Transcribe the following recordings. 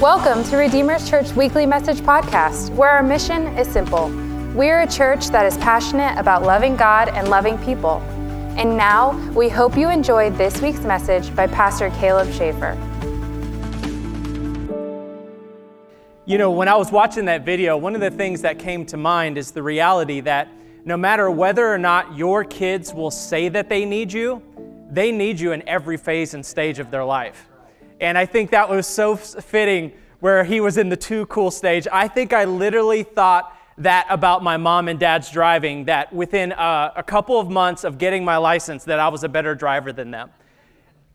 Welcome to Redeemer's Church Weekly Message Podcast, where our mission is simple. We're a church that is passionate about loving God and loving people. And now, we hope you enjoyed this week's message by Pastor Caleb Schaefer. You know, when I was watching that video, one of the things that came to mind is the reality that no matter whether or not your kids will say that they need you, they need you in every phase and stage of their life. And I think that was so fitting where he was in the too cool stage. I think I literally thought that about my mom and dad's driving, that within uh, a couple of months of getting my license, that I was a better driver than them.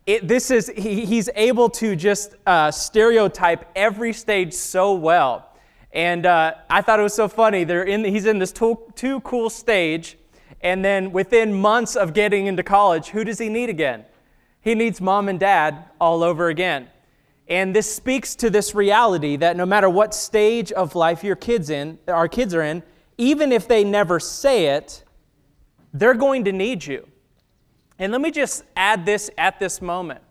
It, this is, he, he's able to just uh, stereotype every stage so well. And uh, I thought it was so funny. They're in, he's in this too, too cool stage, and then within months of getting into college, who does he need again? He needs mom and dad all over again. And this speaks to this reality that no matter what stage of life your kids in, our kids are in, even if they never say it, they're going to need you. And let me just add this at this moment.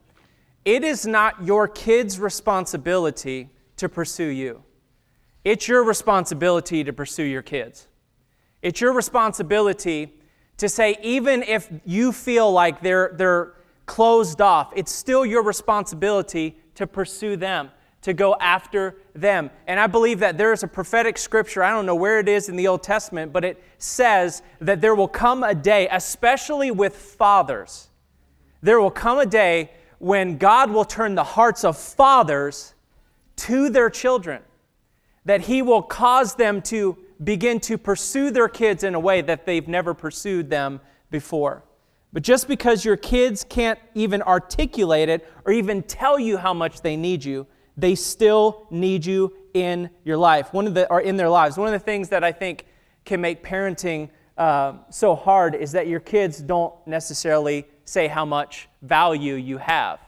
It is not your kids' responsibility to pursue you. It's your responsibility to pursue your kids. It's your responsibility to say, even if you feel like they're, they're closed off, it's still your responsibility to pursue them, to go after them. And I believe that there is a prophetic scripture, I don't know where it is in the Old Testament, but it says that there will come a day, especially with fathers, there will come a day when God will turn the hearts of fathers to their children, that He will cause them to begin to pursue their kids in a way that they've never pursued them before. But just because your kids can't even articulate it or even tell you how much they need you, they still need you in your life, one of the, or in their lives. One of the things that I think can make parenting uh, so hard is that your kids don't necessarily say how much value you have.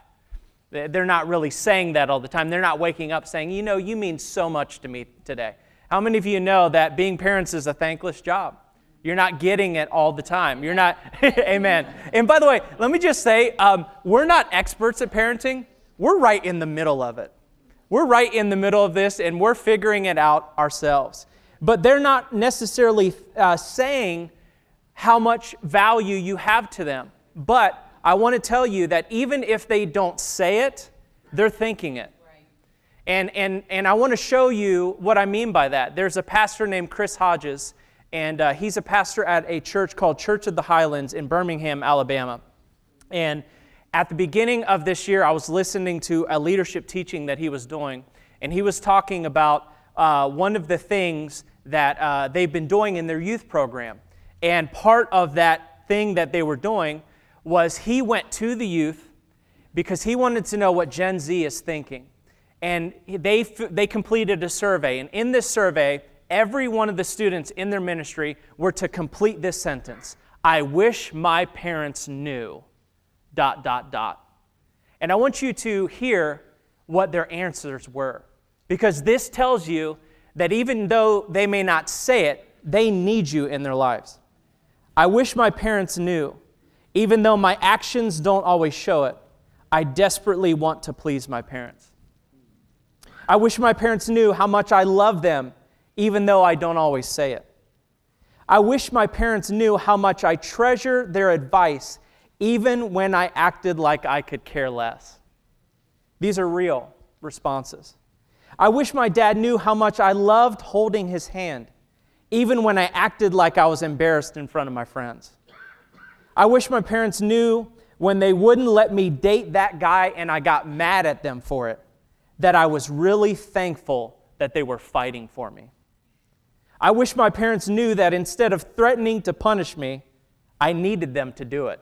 They're not really saying that all the time. They're not waking up saying, you know, you mean so much to me today. How many of you know that being parents is a thankless job? You're not getting it all the time. You're not, amen. And by the way, let me just say, um, we're not experts at parenting. We're right in the middle of it. We're right in the middle of this and we're figuring it out ourselves. But they're not necessarily uh, saying how much value you have to them. But I want to tell you that even if they don't say it, they're thinking it. And, and, and I want to show you what I mean by that. There's a pastor named Chris Hodges and uh, he's a pastor at a church called Church of the Highlands in Birmingham, Alabama. And at the beginning of this year, I was listening to a leadership teaching that he was doing, and he was talking about uh, one of the things that uh, they've been doing in their youth program. And part of that thing that they were doing was he went to the youth because he wanted to know what Gen Z is thinking. And they, they completed a survey, and in this survey, every one of the students in their ministry were to complete this sentence I wish my parents knew, dot, dot, dot. And I want you to hear what their answers were, because this tells you that even though they may not say it, they need you in their lives. I wish my parents knew, even though my actions don't always show it, I desperately want to please my parents. I wish my parents knew how much I love them even though I don't always say it. I wish my parents knew how much I treasure their advice, even when I acted like I could care less. These are real responses. I wish my dad knew how much I loved holding his hand, even when I acted like I was embarrassed in front of my friends. I wish my parents knew when they wouldn't let me date that guy and I got mad at them for it, that I was really thankful that they were fighting for me. I wish my parents knew that instead of threatening to punish me, I needed them to do it.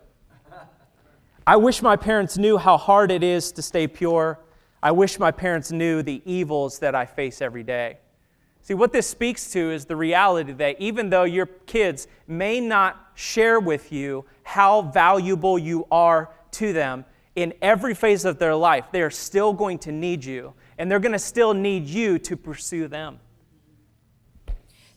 I wish my parents knew how hard it is to stay pure. I wish my parents knew the evils that I face every day. See, what this speaks to is the reality that even though your kids may not share with you how valuable you are to them in every phase of their life, they are still going to need you, and they're going to still need you to pursue them.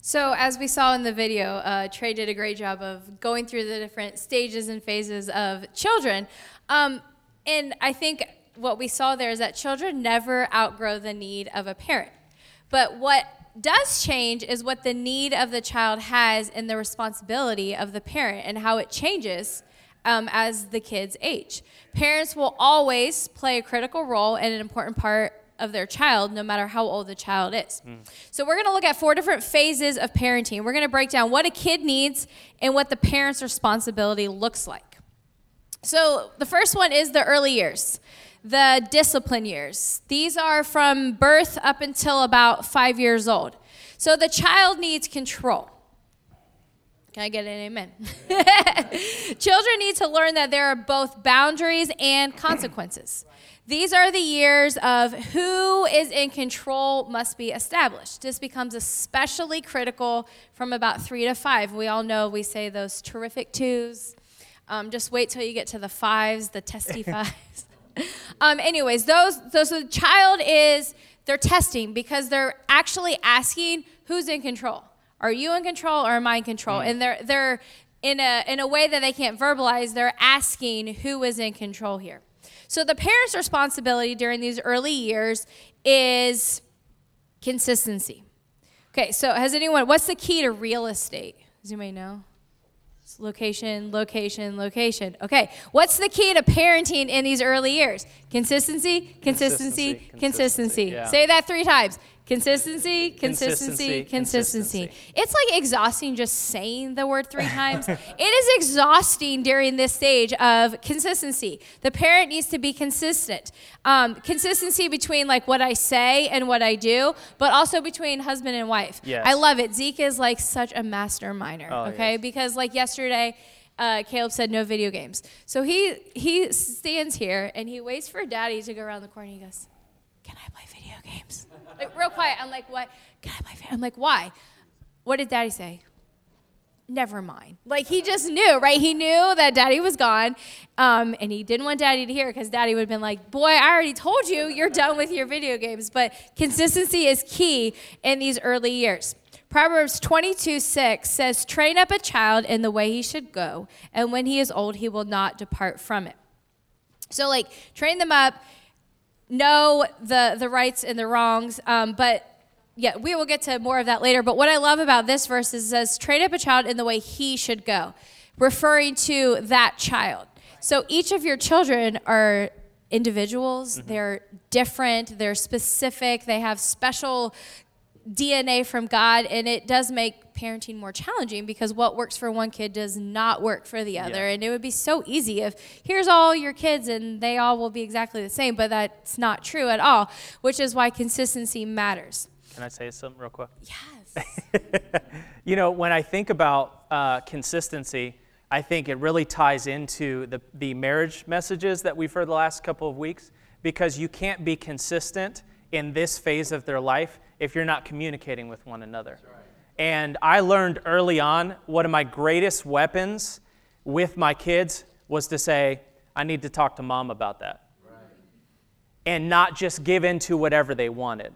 So, as we saw in the video, uh, Trey did a great job of going through the different stages and phases of children. Um, and I think what we saw there is that children never outgrow the need of a parent. But what does change is what the need of the child has and the responsibility of the parent and how it changes um, as the kids age. Parents will always play a critical role and an important part of their child, no matter how old the child is. Mm. So, we're going to look at four different phases of parenting. We're going to break down what a kid needs and what the parent's responsibility looks like. So, the first one is the early years, the discipline years. These are from birth up until about five years old. So, the child needs control. Can I get an amen? Children need to learn that there are both boundaries and consequences. These are the years of who is in control must be established. This becomes especially critical from about three to five. We all know we say those terrific twos. Um, just wait till you get to the fives, the testy fives. um, anyways, those, those the child is they're testing because they're actually asking who's in control. Are you in control or am I in control? Mm. And they're they're in a in a way that they can't verbalize. They're asking who is in control here. So the parent's responsibility during these early years is consistency. Okay, so has anyone, what's the key to real estate? Does anybody know? It's location, location, location. Okay, what's the key to parenting in these early years? Consistency, consistency, consistency. consistency. consistency. Yeah. Say that three times. Consistency, consistency, consistency, It's like exhausting just saying the word three times. it is exhausting during this stage of consistency. The parent needs to be consistent. Um, consistency between like what I say and what I do, but also between husband and wife. Yes. I love it. Zeke is like such a master miner, oh, okay? Yes. Because like yesterday, uh, Caleb said no video games. So he he stands here and he waits for daddy to go around the corner. He goes, "Can I play video games?" Like real quiet. I'm like, what? Play? I'm like, why? What did daddy say? Never mind. Like he just knew, right? He knew that daddy was gone, um, and he didn't want daddy to hear because daddy would have been like, "Boy, I already told you, you're done with your video games." But consistency is key in these early years. Proverbs 22 6 says, Train up a child in the way he should go, and when he is old, he will not depart from it. So, like, train them up know the, the rights and the wrongs, um, but yeah, we will get to more of that later. But what I love about this verse is it says, train up a child in the way he should go, referring to that child. So each of your children are individuals, mm-hmm. they're different, they're specific, they have special DNA from God, and it does make parenting more challenging because what works for one kid does not work for the other. Yeah. And it would be so easy if here's all your kids and they all will be exactly the same, but that's not true at all, which is why consistency matters. Can I say something real quick? Yes. you know, when I think about uh, consistency, I think it really ties into the, the marriage messages that we've heard the last couple of weeks because you can't be consistent in this phase of their life if you're not communicating with one another. Right. And I learned early on one of my greatest weapons with my kids was to say, I need to talk to mom about that. Right. And not just give in to whatever they wanted.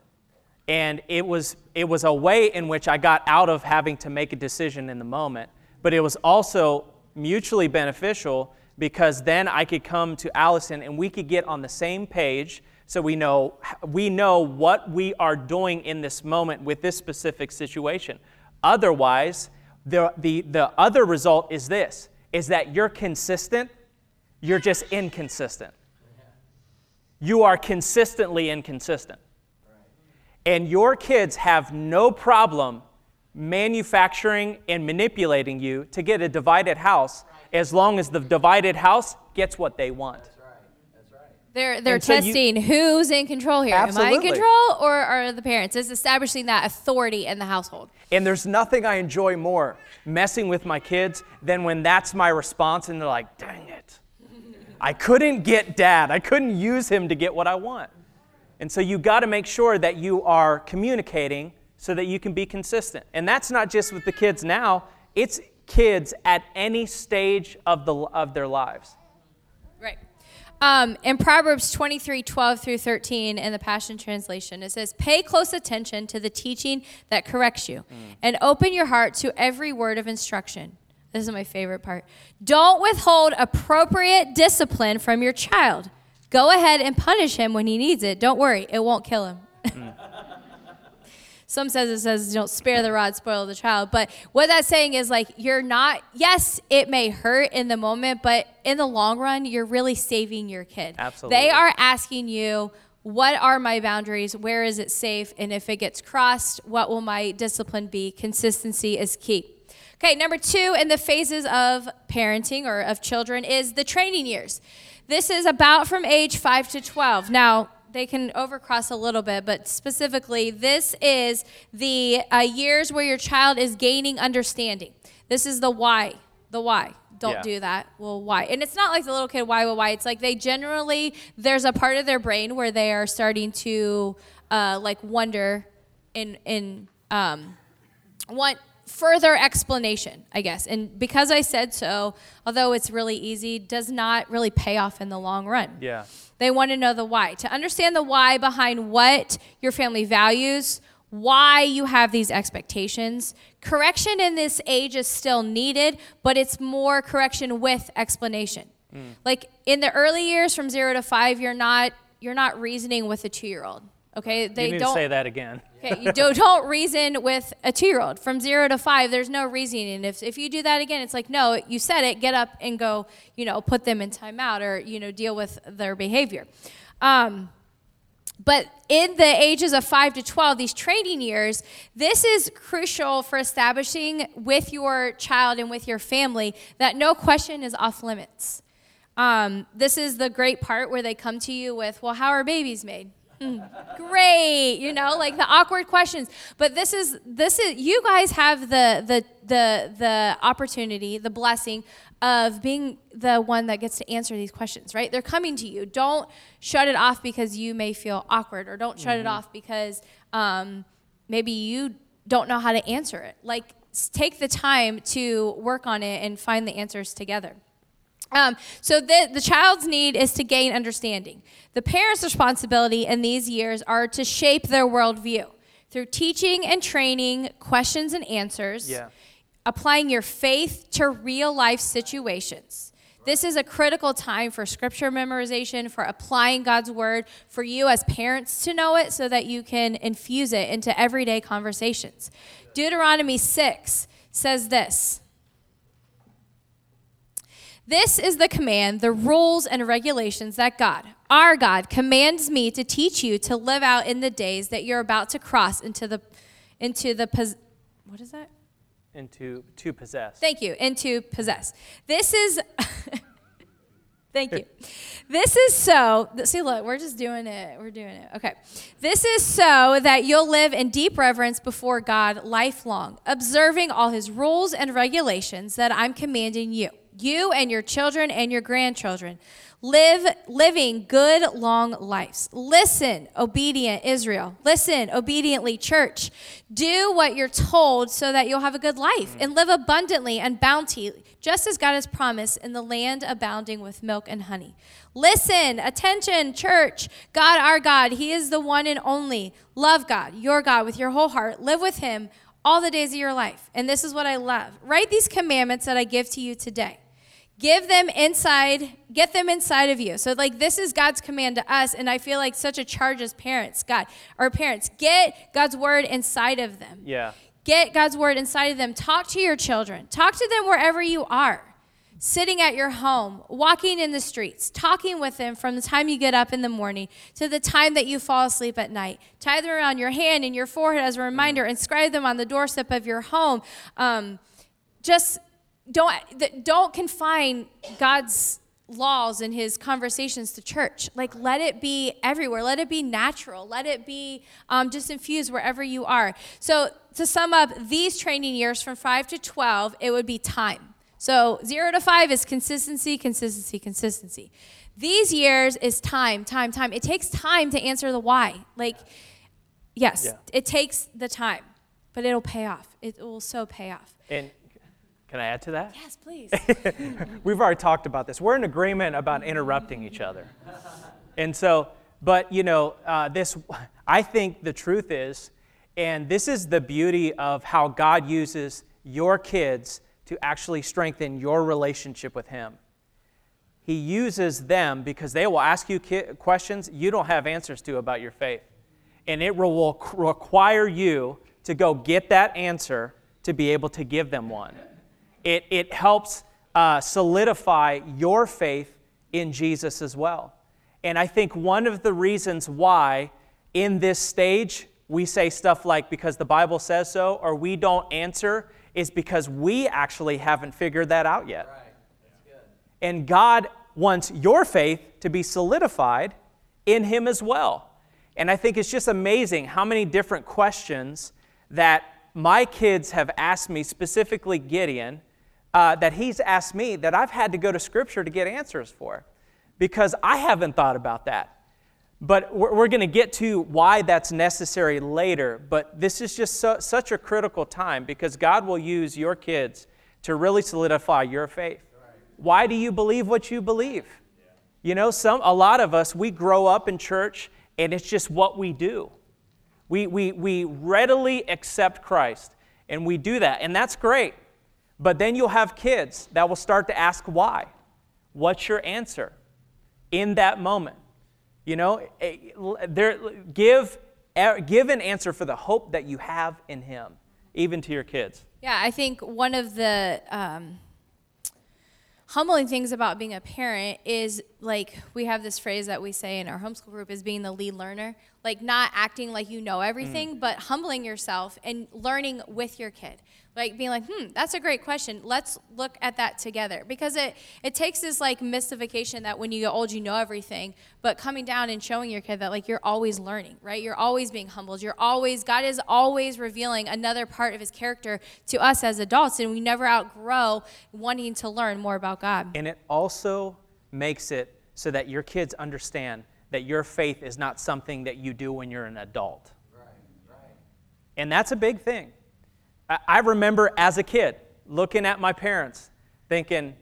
And it was, it was a way in which I got out of having to make a decision in the moment, but it was also mutually beneficial because then I could come to Allison and we could get on the same page so we know we know what we are doing in this moment with this specific situation. Otherwise the, the, the other result is this is that you're consistent you're just inconsistent. You are consistently inconsistent. And your kids have no problem manufacturing and manipulating you to get a divided house. As long as the divided house gets what they want they're they're so testing you, who's in control here. Absolutely. Am I in control or are the parents? It's establishing that authority in the household. And there's nothing I enjoy more messing with my kids than when that's my response and they're like, "Dang it. I couldn't get dad. I couldn't use him to get what I want." And so you got to make sure that you are communicating so that you can be consistent. And that's not just with the kids now, it's kids at any stage of the of their lives. Um, in Proverbs 23 12 through 13 in the Passion Translation, it says, Pay close attention to the teaching that corrects you, mm. and open your heart to every word of instruction. This is my favorite part. Don't withhold appropriate discipline from your child. Go ahead and punish him when he needs it. Don't worry, it won't kill him. Mm. Some says it says don't spare the rod, spoil the child. But what that's saying is like you're not. Yes, it may hurt in the moment, but in the long run, you're really saving your kid. Absolutely. They are asking you, what are my boundaries? Where is it safe? And if it gets crossed, what will my discipline be? Consistency is key. Okay, number two in the phases of parenting or of children is the training years. This is about from age 5 to 12. Now, they can overcross a little bit, but specifically, this is the uh, years where your child is gaining understanding. This is the why, the why. Don't yeah. do that. Well, why? And it's not like the little kid, why, why, why. It's like they generally, there's a part of their brain where they are starting to uh, like wonder and, and um, want further explanation, I guess. And because I said so, although it's really easy, does not really pay off in the long run. Yeah. They want to know the why. To understand the why behind what your family values, why you have these expectations. Correction in this age is still needed, but it's more correction with explanation. Mm. Like in the early years from 0 to 5, you're not you're not reasoning with a 2-year-old. Okay, they you need don't to say that again. okay, you don't, don't reason with a two-year-old from zero to five. There's no reasoning. If if you do that again, it's like no, you said it. Get up and go. You know, put them in timeout or you know deal with their behavior. Um, but in the ages of 5 to 12, these training years, this is crucial for establishing with your child and with your family that no question is off limits. Um, this is the great part where they come to you with, well, how are babies made? Great you know like the awkward questions. But this is this is you guys have the the the the opportunity the blessing of being the one that gets to answer these questions right? They're coming to you. Don't shut it off because you may feel awkward or don't shut mm-hmm. it off because um, maybe you don't know how to answer it. Like take the time to work on it and find the answers together um, so the, the child's need is to gain understanding. The parent's responsibility in these years are to shape their worldview through teaching and training, questions and answers, yeah. applying your faith to real life situations. This is a critical time for scripture memorization, for applying God's word, for you as parents to know it so that you can infuse it into everyday conversations. Deuteronomy 6 says this this is the command, the rules and regulations that God, our God, commands me to teach you to live out in the days that you're about to cross into the into the pos- what is that? Into to possess. Thank you. Into possess. This is Thank you. This is so, see, look, we're just doing it. We're doing it. Okay. This is so that you'll live in deep reverence before God lifelong, observing all his rules and regulations that I'm commanding you you and your children and your grandchildren. Live living good long lives. Listen, obedient Israel. Listen, obediently church. Do what you're told so that you'll have a good life and live abundantly and bounty, just as God has promised in the land abounding with milk and honey. Listen, attention, church. God, our God, He is the one and only. Love God, your God, with your whole heart. Live with Him all the days of your life. And this is what I love. Write these commandments that I give to you today give them inside get them inside of you. So like this is god's command to us and i feel like such a charge as parents god our parents. Get god's word inside of them. Yeah. Get god's word inside of them. Talk to your children. Talk to them wherever you are. Sitting at your home walking in the streets talking with them from the time you get up in the morning to the time that you fall asleep at night. Tie them around your hand and your forehead as a reminder inscribe them on the doorstep of your home. Um, just don't don't confine God's laws and his conversations to church. Like, let it be everywhere. Let it be natural. Let it be um, just infused wherever you are. So, to sum up, these training years from 5 to 12, it would be time. So, 0 to 5 is consistency, consistency, consistency. These years is time, time, time. It takes time to answer the why. Like, yes, yeah. it takes the time, but it'll pay off. It will so pay off. And can I add to that? Yes, please. We've already talked about this. We're in agreement about interrupting each other. And so, but you know, uh, this, I think the truth is, and this is the beauty of how God uses your kids to actually strengthen your relationship with Him. he uses them because they will ask you questions you don't have answers to about your faith. And it will require you to go get that answer to be able to give them one. It, it helps uh, solidify your faith in Jesus as well. And I think one of the reasons why in this stage we say stuff like because the Bible says so or we don't answer is because we actually haven't figured that out yet. Right. And God wants your faith to be solidified in Him as well. And I think it's just amazing how many different questions that my kids have asked me, specifically Gideon, uh, that he's asked me that I've had to go to Scripture to get answers for because I haven't thought about that. But we're, we're going to get to why that's necessary later. But this is just so, such a critical time because God will use your kids to really solidify your faith. Why do you believe what you believe? You know, some, a lot of us, we grow up in church and it's just what we do. We, we, we readily accept Christ and we do that, and that's great. But then you'll have kids that will start to ask why. What's your answer in that moment? You know, eh, there, give, eh, give an answer for the hope that you have in Him, even to your kids. Yeah, I think one of the um, humbling things about being a parent is like we have this phrase that we say in our homeschool group is being the lead learner like not acting like you know everything mm. but humbling yourself and learning with your kid. Like being like hmm that's a great question. Let's look at that together. Because it it takes this like mystification that when you get old you know everything but coming down and showing your kid that like you're always learning right? You're always being humbled. You're always god is always revealing another part of his character to us as adults and we never outgrow wanting to learn more about god. And it also makes it so that your kids understand that your faith is not something that you do when you're an adult. Right, right. And that's a big thing. I remember as a kid looking at my parents thinking,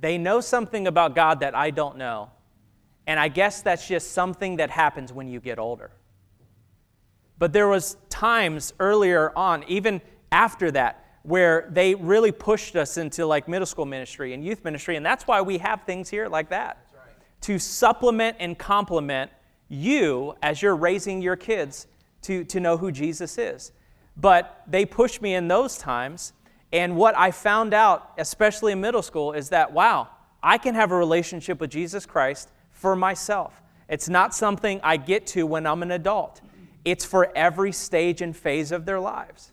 they know something about God that I don't know. And I guess that's just something that happens when you get older. But there was times earlier on, even after that, where they really pushed us into like middle school ministry and youth ministry, and that's why we have things here like that to supplement and complement you as you're raising your kids to, to know who Jesus is. But they pushed me in those times. And what I found out, especially in middle school, is that, wow, I can have a relationship with Jesus Christ for myself. It's not something I get to when I'm an adult, it's for every stage and phase of their lives.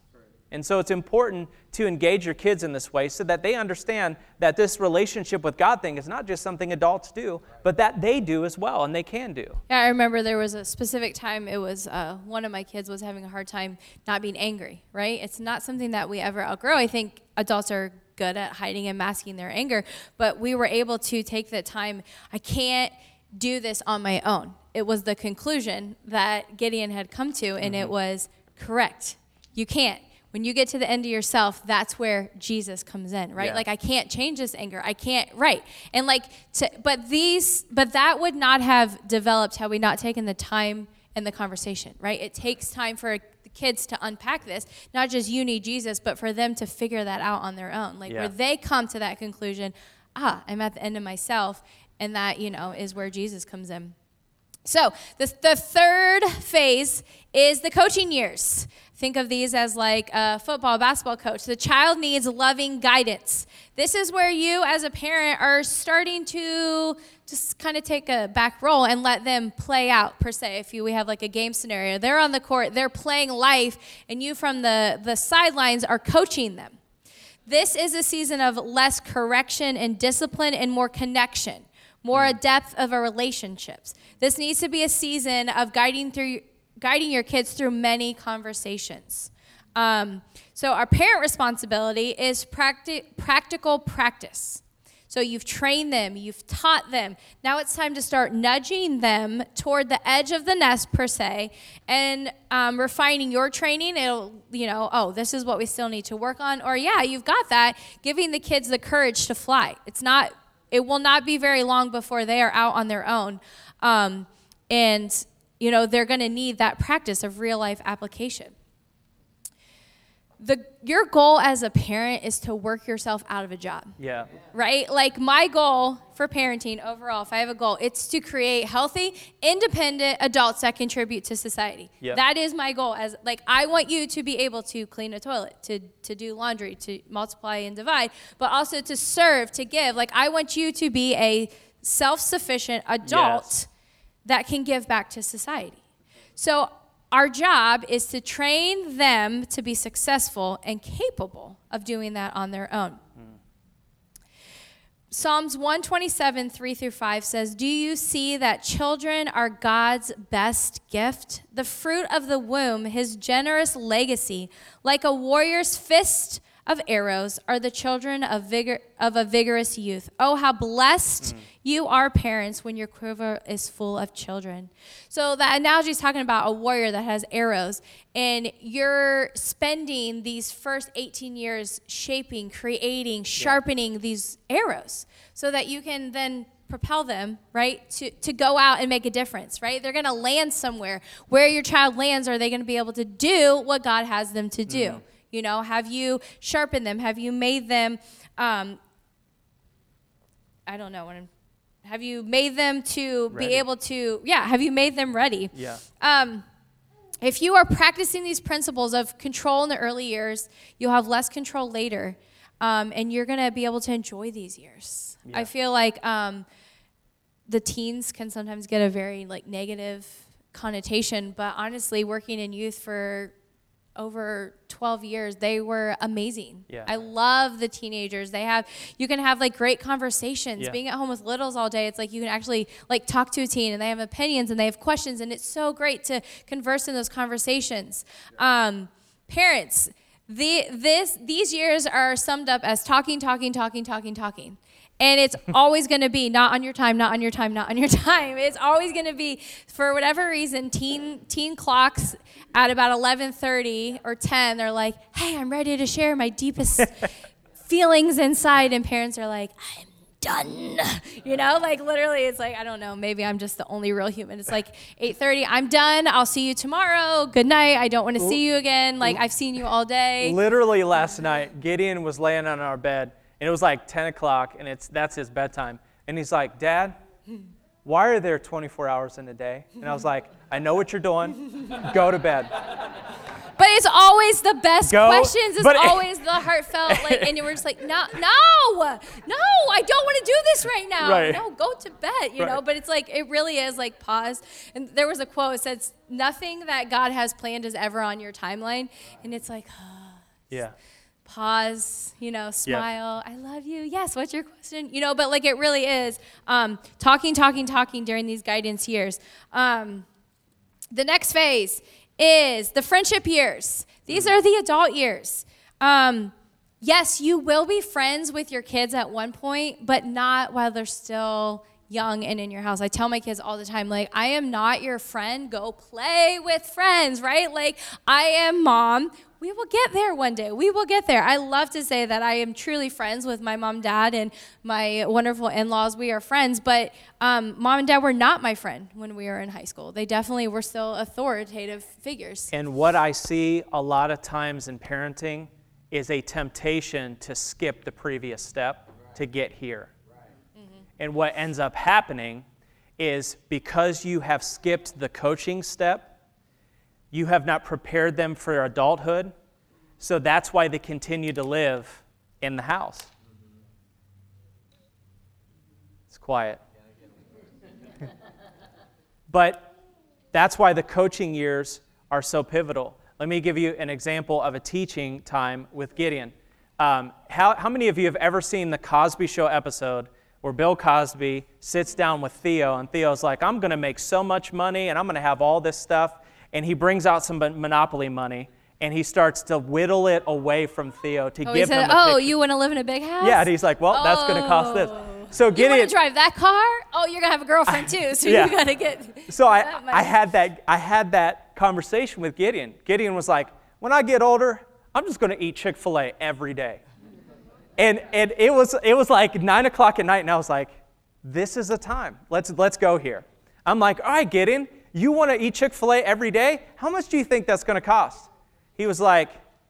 And so it's important to engage your kids in this way so that they understand that this relationship with God thing is not just something adults do, but that they do as well and they can do. Yeah, I remember there was a specific time it was uh, one of my kids was having a hard time not being angry, right? It's not something that we ever outgrow. I think adults are good at hiding and masking their anger, but we were able to take the time. I can't do this on my own. It was the conclusion that Gideon had come to, and mm-hmm. it was correct. You can't when you get to the end of yourself, that's where Jesus comes in, right? Yeah. Like I can't change this anger. I can't, right? And like, to, but these, but that would not have developed had we not taken the time and the conversation, right? It takes time for the kids to unpack this, not just you need Jesus, but for them to figure that out on their own, like yeah. where they come to that conclusion. Ah, I'm at the end of myself, and that you know is where Jesus comes in. So, the, the third phase is the coaching years. Think of these as like a football, basketball coach. The child needs loving guidance. This is where you, as a parent, are starting to just kind of take a back role and let them play out, per se. If you, we have like a game scenario, they're on the court, they're playing life, and you from the, the sidelines are coaching them. This is a season of less correction and discipline and more connection more mm-hmm. a depth of our relationships. This needs to be a season of guiding through guiding your kids through many conversations. Um, so our parent responsibility is practi- practical practice. So you've trained them, you've taught them. Now it's time to start nudging them toward the edge of the nest, per se, and um, refining your training. It'll, you know, oh, this is what we still need to work on. Or, yeah, you've got that. Giving the kids the courage to fly. It's not it will not be very long before they are out on their own. Um, and, you know, they're going to need that practice of real life application. the your goal as a parent is to work yourself out of a job Yeah. right? Like my goal for parenting overall, if I have a goal, it's to create healthy, independent adults that contribute to society. Yep. That is my goal. As like I want you to be able to clean a toilet, to to do laundry, to multiply and divide, but also to serve, to give. Like I want you to be a self-sufficient adult Yes. That can give back to society. So our job is to train them to be successful and capable of doing that on their own. Psalms 127, 3 through 5 says, Do you see that children are God's best gift? The fruit of the womb, his generous legacy. Like a warrior's fist of arrows are the children of, vigor, of a vigorous youth. Oh, how blessed mm. you are, parents, when your quiver is full of children. So, the analogy is talking about a warrior that has arrows, and you're spending these first 18 years shaping, creating, sharpening these arrows so that you can then propel them right to, to go out and make a difference right? They're going to land somewhere. Where your child lands are they going to be able to do what god has them to do mm. You know have you sharpened them have you made them um, i don't know what I'm, have you made them to Ready. be able to yeah have you made them ready Yeah. um, if you are practicing these principles of control in the early years, you'll have less control later, um, and you're going to be able to enjoy these years. Yeah. I feel like um, the teens can sometimes get a very like negative connotation, but honestly, working in youth for over 12 years they were amazing. Yeah. i love the teenagers. They have you can have like great conversations. Yeah. being at home with littles all day it's like you can actually like talk to a teen and they have opinions and they have questions and it's so great to converse in those conversations. Um, parents the, this, these years are summed up as talking talking talking talking talking and it's always going to be not on your time not on your time not on your time. It's always going to be for whatever reason teen teen clocks at about 11:30 or 10 they're like hey i'm ready to share my deepest feelings inside. And parents are like i'm done. You know like literally it's like i don't know maybe i'm just the only real human. It's like 8.30 i'm done i'll see you tomorrow good night i don't want to see you again like i've seen you all day. Literally last um, night, Gideon was laying on our bed, and it was like 10 o'clock, and it's that's his bedtime. And he's like, "Dad, why are there 24 hours in a day?" And I was like, "I know what you're doing. Go to bed." But it's always the best Go- questions. It's always the heartfelt, like, and we're just like, no, no, no, I don't want to do this right now. Right. No, go to bed, you know. But it's like it really is like pause. And there was a quote. It says, "Nothing that God has planned is ever on your timeline." And it's like, Yeah. Pause, you know, smile. I love you. Yes. What's your question? You know, but like it really is um, talking, talking, talking during these guidance years. Um, the next phase is the friendship years. These are the adult years. Um, yes, you will be friends with your kids at one point, but not while they're still young and in your house. I tell my kids all the time, like, I am not your friend. Go play with friends, right? Like, I am mom. We will get there one day. We will get there. I love to say that I am truly friends with my mom, dad, and my wonderful in laws. We are friends, but um, mom and dad were not my friend when we were in high school. They definitely were still authoritative figures. And what I see a lot of times in parenting is a temptation to skip the previous step to get here. And what ends up happening is because you have skipped the coaching step, you have not prepared them for adulthood. So that's why they continue to live in the house. It's quiet. but that's why the coaching years are so pivotal. Let me give you an example of a teaching time with Gideon. Um, how, how many of you have ever seen the Cosby Show episode where Bill Cosby sits down with Theo, and Theo's like, I'm going to make so much money and I'm going to have all this stuff. And he brings out some Monopoly money and he starts to whittle it away from Theo to Oh, he give said, him a "Oh, picture. you want to live in a big house? Yeah, and he's like, well, that's going to cost this. Oh. So You Gideon, want to drive that car? Oh, you're gonna have a girlfriend too, so yeah. you gotta get. So I, I had that I had that conversation with Gideon. Gideon was like, when I get older, I'm just going to eat Chick Fil A every day. And and it was it was like nine o'clock at night, and I was like, this is the time. Let's let's go here. I'm like, all right, Gideon, you want to eat Chick Fil A every day? How much do you think that's going to cost? He was like,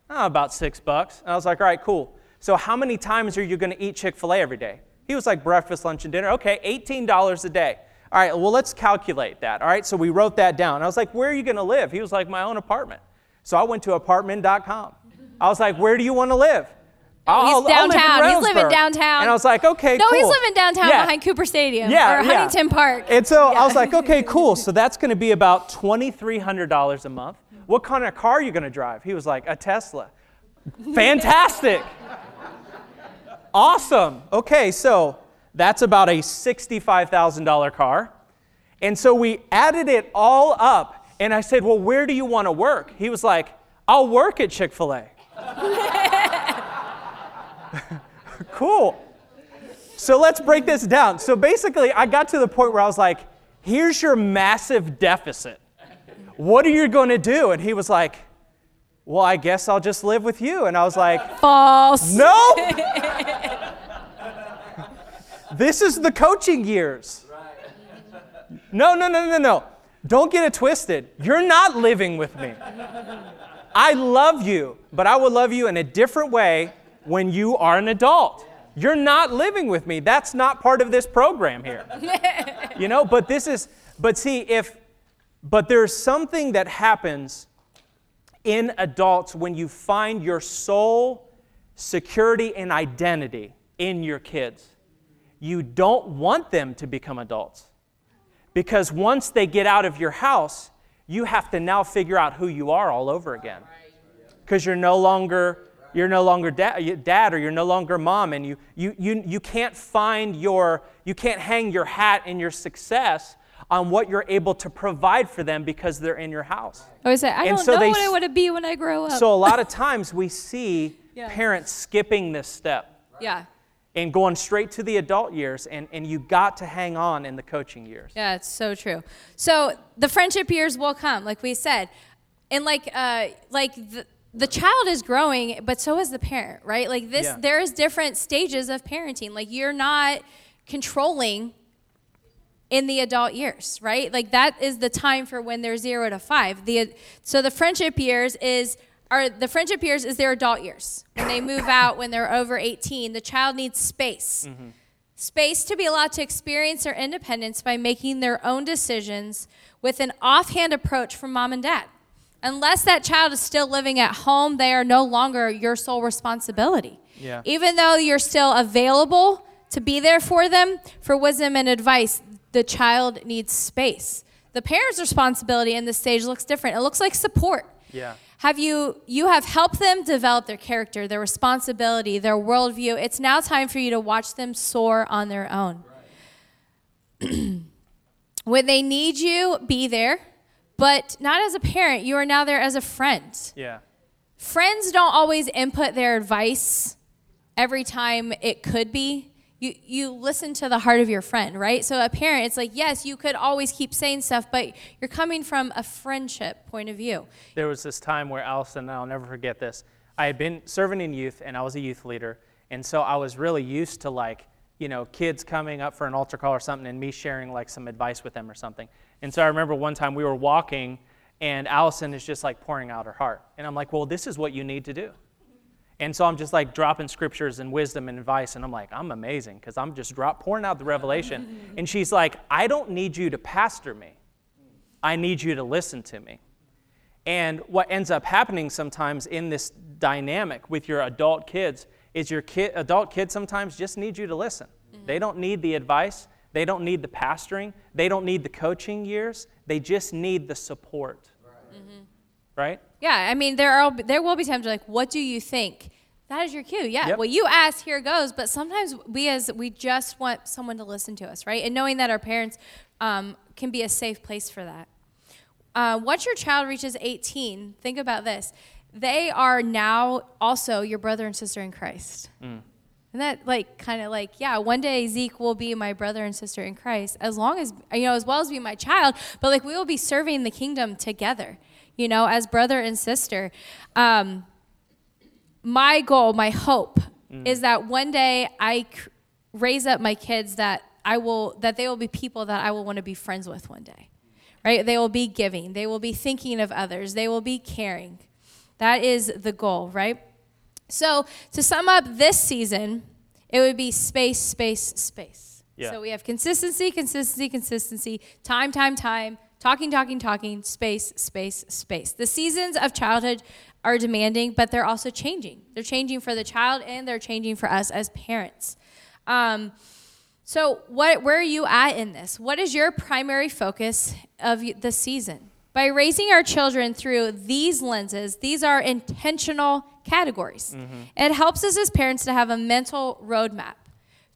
Oh, about six bucks. And I was like, All right, cool. So, how many times are you going to eat Chick fil A every day? He was like, Breakfast, lunch, and dinner. Okay, $18 a day. All right, well, let's calculate that. All right, so we wrote that down. I was like, Where are you going to live? He was like, My own apartment. So I went to apartment.com. I was like, Where do you want to live? I'll, he's downtown. He's living downtown. And I was like, okay, cool. no, cool. he's living downtown yeah. behind Cooper Stadium yeah, or yeah. Huntington Park. And so. I was like, okay, cool. So that's going to be about $2,300 a month. What kind of car are you going to drive? He was like, a Tesla. Fantastic. awesome. Okay, so that's about a $65,000 car. And so we added it all up. And I said, well, where do you want to work? He was like, I'll work at Chick fil A. cool. So let's break this down. So basically, I got to the point where I was like, here's your massive deficit. What are you going to do? And he was like, well, I guess I'll just live with you. And I was like, false. No. this is the coaching years. No, no, no, no, no. Don't get it twisted. You're not living with me. I love you, but I will love you in a different way when you are an adult. You're not living with me. That's not part of this program here. you know, but this is, but see, if, but there's something that happens in adults when you find your soul, security, and identity in your kids. You don't want them to become adults. Because once they get out of your house, you have to now figure out who you are all over again. Because you're no longer you're no longer dad, dad or you're no longer mom and you, you, you, you can't find your you can't hang your hat in your success on what you're able to provide for them because they're in your house. I say, I and don't so know they, what I want to be when I grow up. So a lot of times we see yeah. parents skipping this step. Yeah. And going straight to the adult years, and, and you got to hang on in the coaching years. Yeah, it's so true. So the friendship years will come, like we said. And like, uh, like the, the child is growing, but so is the parent, right? Like this, yeah. there's different stages of parenting. Like you're not controlling in the adult years, right? Like that is the time for when they're zero to five. The so the friendship years is are the friendship years is their adult years. When they move out, when they're over 18, the child needs space. Mm-hmm. Space to be allowed to experience their independence by making their own decisions with an offhand approach from mom and dad. Unless that child is still living at home, they are no longer your sole responsibility. Yeah. Even though you're still available to be there for them for wisdom and advice, the child needs space. The parent's responsibility in this stage looks different. It looks like support. Yeah. Have you you have helped them develop their character, their responsibility, their worldview. It's now time for you to watch them soar on their own. Right. when they need you, be there but not as a parent. You are now there as a friend. Yeah. Friends don't always input their advice every time it could be. You, you listen to the heart of your friend, right? So, a parent, it's like, yes, you could always keep saying stuff, but you're coming from a friendship point of view. There was this time where Allison, and I'll never forget this. I had been serving in youth and I was a youth leader. And so I was really used to like, you know, kids coming up for an altar call or something and me sharing like some advice with them or something. And so I remember one time we were walking and Allison is just like pouring out her heart. And I'm like, well, this is what you need to do. And so I'm just like dropping scriptures and wisdom and advice. And I'm like, I'm amazing because I'm just drop, pouring out the revelation. and she's like, I don't need you to pastor me, I need you to listen to me. And what ends up happening sometimes in this dynamic with your adult kids is your kid, adult kids sometimes just need you to listen. Mm-hmm. They don't need the advice, they don't need the pastoring, they don't need the coaching years, they just need the support. Right? Mm-hmm. right? Yeah, I mean, there, are, there will be times like, what do you think? That is your cue. Yeah. Yep. Well, you ask, here goes. But sometimes we as we just want someone to listen to us, right? And knowing that our parents um, can be a safe place for that. Uh, once your child reaches 18, think about this they are now also your brother and sister in Christ. Mm. And that like kind of like, yeah, one day Zeke will be my brother and sister in Christ, as long as you know, as well as be my child, but like we will be serving the kingdom together, you know, as brother and sister. Um, my goal, my hope mm. is that one day I c- raise up my kids that I will that they will be people that I will want to be friends with one day. Right? They will be giving, they will be thinking of others, they will be caring That is the goal, right? So, to sum up this season, it would be space, space, space. Yeah. So, we have consistency, consistency, consistency, time, time, time, talking, talking, talking, space, space, space. The seasons of childhood are demanding, but they're also changing. They're changing for the child and they're changing for us as parents. Um, so, what, where are you at in this? What is your primary focus of the season? By raising our children through these lenses, these are intentional categories. Mm-hmm. It helps us as parents to have a mental roadmap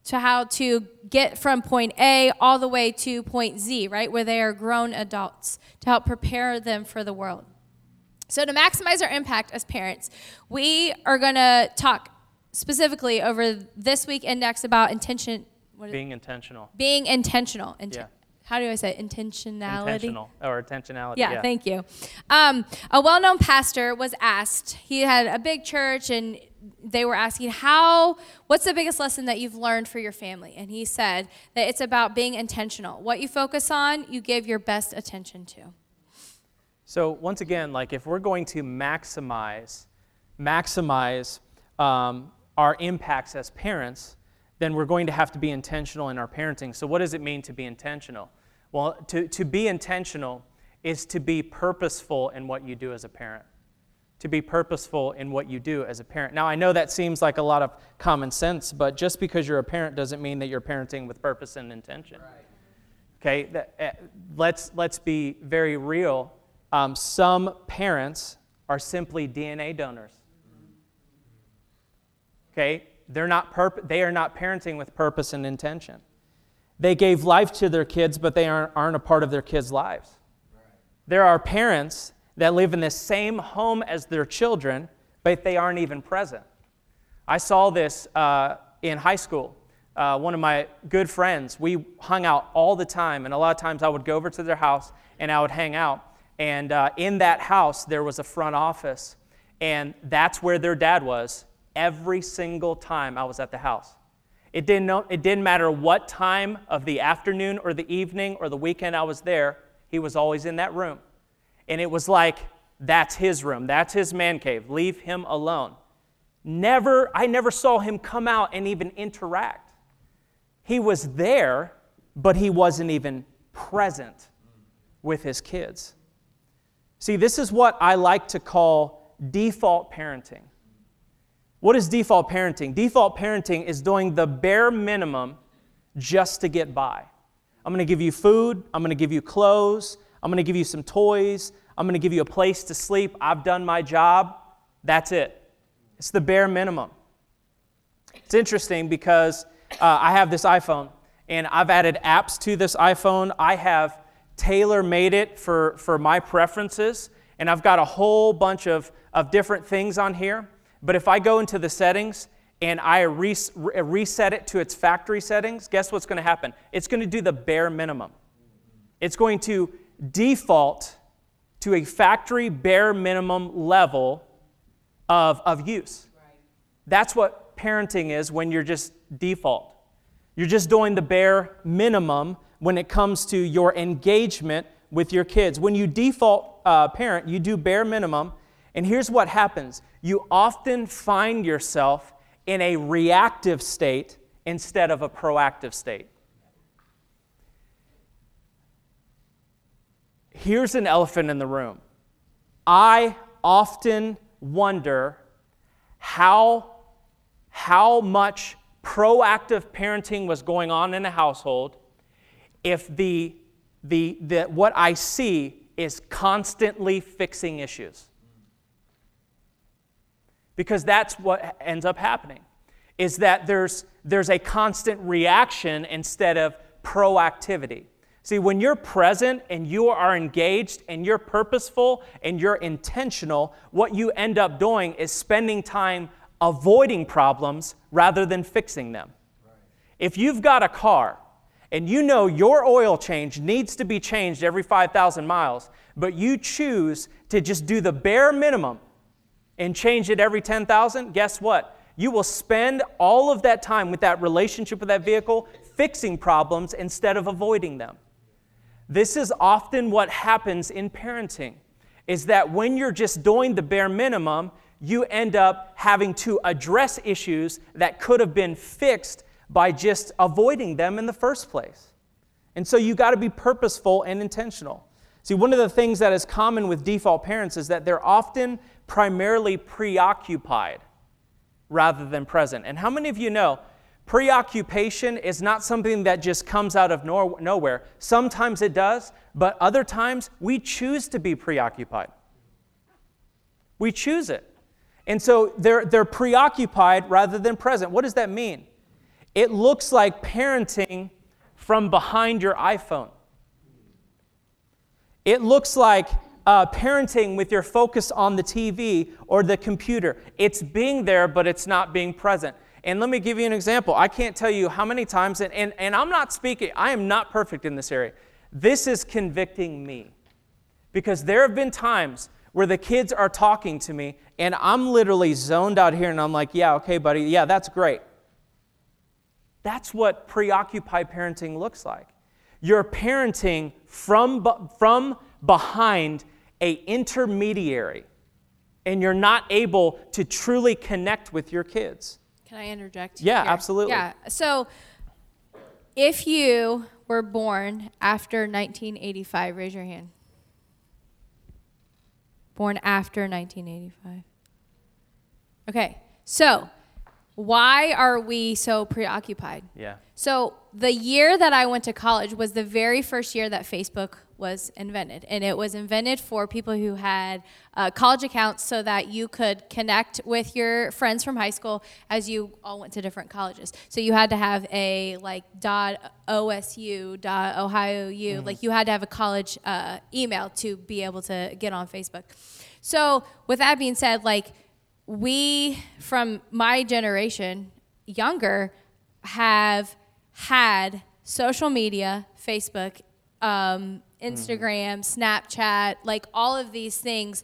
to how to get from point A all the way to point Z, right, where they are grown adults, to help prepare them for the world. So, to maximize our impact as parents, we are going to talk specifically over this week index about intention being intentional. Being intentional. Inten- yeah. How do I say it? intentionality? Intentional or intentionality. Yeah, yeah. thank you. Um, a well-known pastor was asked. He had a big church, and they were asking how. What's the biggest lesson that you've learned for your family? And he said that it's about being intentional. What you focus on, you give your best attention to. So once again, like if we're going to maximize, maximize um, our impacts as parents, then we're going to have to be intentional in our parenting. So, what does it mean to be intentional? Well, to, to be intentional is to be purposeful in what you do as a parent. To be purposeful in what you do as a parent. Now, I know that seems like a lot of common sense, but just because you're a parent doesn't mean that you're parenting with purpose and intention. Right. Okay, that, uh, let's, let's be very real. Um, some parents are simply DNA donors. Okay, they're not perp- they are not parenting with purpose and intention. They gave life to their kids, but they aren't, aren't a part of their kids' lives. There are parents that live in the same home as their children, but they aren't even present. I saw this uh, in high school. Uh, one of my good friends, we hung out all the time, and a lot of times I would go over to their house and I would hang out. And uh, in that house, there was a front office, and that's where their dad was every single time I was at the house. It didn't, know, it didn't matter what time of the afternoon or the evening or the weekend I was there, he was always in that room. And it was like, that's his room, that's his man cave, leave him alone. Never, I never saw him come out and even interact. He was there, but he wasn't even present with his kids. See, this is what I like to call default parenting. What is default parenting? Default parenting is doing the bare minimum just to get by. I'm going to give you food, I'm going to give you clothes, I'm going to give you some toys, I'm going to give you a place to sleep. I've done my job. That's it. It's the bare minimum. It's interesting because uh, I have this iPhone and I've added apps to this iPhone. I have tailor made it for, for my preferences, and I've got a whole bunch of, of different things on here. But if I go into the settings and I res- reset it to its factory settings, guess what's going to happen? It's going to do the bare minimum. It's going to default to a factory bare minimum level of, of use. That's what parenting is when you're just default. You're just doing the bare minimum when it comes to your engagement with your kids. When you default uh, parent, you do bare minimum, and here's what happens you often find yourself in a reactive state instead of a proactive state. Here's an elephant in the room. I often wonder how, how much proactive parenting was going on in a household if the, the, the, what I see is constantly fixing issues because that's what ends up happening is that there's, there's a constant reaction instead of proactivity. See, when you're present and you are engaged and you're purposeful and you're intentional, what you end up doing is spending time avoiding problems rather than fixing them. Right. If you've got a car and you know your oil change needs to be changed every 5,000 miles, but you choose to just do the bare minimum and change it every 10,000, guess what? You will spend all of that time with that relationship with that vehicle fixing problems instead of avoiding them. This is often what happens in parenting is that when you're just doing the bare minimum, you end up having to address issues that could have been fixed by just avoiding them in the first place. And so you got to be purposeful and intentional. See, one of the things that is common with default parents is that they're often primarily preoccupied rather than present. And how many of you know preoccupation is not something that just comes out of nowhere? Sometimes it does, but other times we choose to be preoccupied. We choose it. And so they're, they're preoccupied rather than present. What does that mean? It looks like parenting from behind your iPhone. It looks like uh, parenting with your focus on the TV or the computer. It's being there, but it's not being present. And let me give you an example. I can't tell you how many times, and, and, and I'm not speaking, I am not perfect in this area. This is convicting me. Because there have been times where the kids are talking to me, and I'm literally zoned out here, and I'm like, yeah, okay, buddy, yeah, that's great. That's what preoccupied parenting looks like. You're parenting from, from behind a intermediary, and you're not able to truly connect with your kids. Can I interject? Yeah, here? absolutely. Yeah. So, if you were born after 1985, raise your hand. Born after 1985. Okay. So, why are we so preoccupied? Yeah. So, the year that I went to college was the very first year that Facebook was invented. And it was invented for people who had uh, college accounts so that you could connect with your friends from high school as you all went to different colleges. So you had to have a like dot OSU, dot Ohio U, mm-hmm. like you had to have a college uh, email to be able to get on Facebook. So, with that being said, like, we from my generation, younger, have had social media, Facebook, um, Instagram, mm-hmm. Snapchat, like all of these things